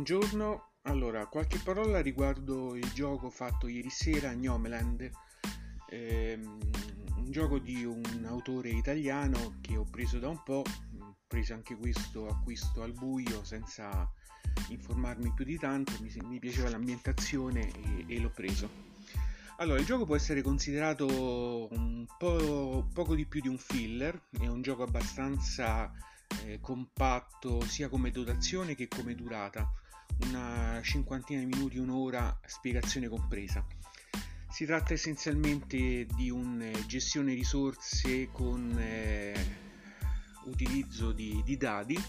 buongiorno. Allora, qualche parola riguardo il gioco fatto ieri sera, Gnomeland, ehm, un gioco di un autore italiano che ho preso da un po', ho preso anche questo acquisto al buio senza informarmi più di tanto, mi, mi piaceva l'ambientazione e, e, l'ho preso. Allora, il gioco può essere considerato un po' poco di più di un filler, è un gioco abbastanza eh, compatto sia come dotazione che come durata una cinquantina di minuti, un'ora, spiegazione compresa. Si tratta essenzialmente di un eh, gestione risorse con eh, utilizzo di, di dadi.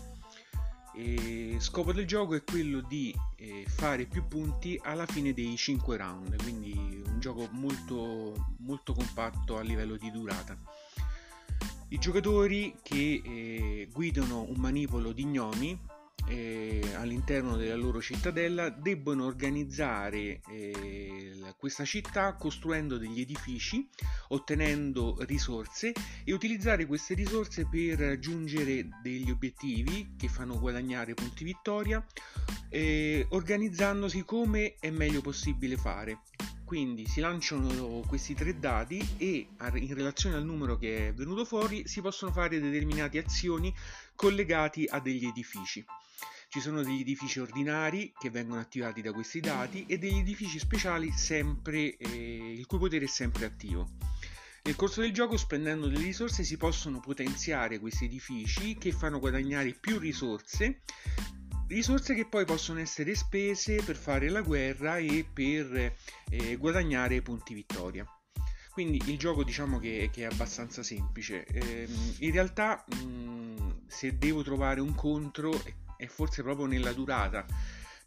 E scopo del gioco è quello di eh, fare più punti alla fine dei 5 round, quindi un gioco molto, molto compatto a livello di durata. I giocatori che eh, guidano un manipolo di gnomi eh, all'interno della loro cittadella debbono organizzare eh, questa città costruendo degli edifici, ottenendo risorse e utilizzare queste risorse per raggiungere degli obiettivi che fanno guadagnare punti vittoria, eh, organizzandosi come è meglio possibile fare. Quindi si lanciano questi tre dati e in relazione al numero che è venuto fuori si possono fare determinate azioni collegati a degli edifici. Ci sono degli edifici ordinari che vengono attivati da questi dati e degli edifici speciali sempre, eh, il cui potere è sempre attivo. Nel corso del gioco, spendendo delle risorse, si possono potenziare questi edifici che fanno guadagnare più risorse, risorse che poi possono essere spese per fare la guerra e per eh, guadagnare punti vittoria. Quindi il gioco diciamo che, che è abbastanza semplice. Eh, in realtà mh, se devo trovare un contro e forse proprio nella durata.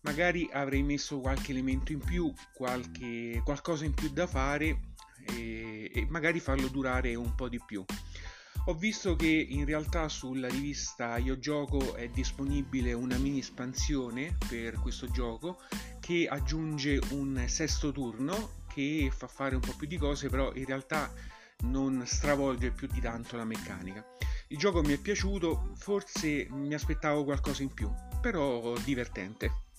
Magari avrei messo qualche elemento in più, qualche, qualcosa in più da fare e, e magari farlo durare un po' di più. Ho visto che in realtà sulla rivista Io Gioco è disponibile una mini espansione per questo gioco che aggiunge un sesto turno che fa fare un po' più di cose, però in realtà non stravolge più di tanto la meccanica. Il gioco mi è piaciuto, forse mi aspettavo qualcosa in più, però divertente.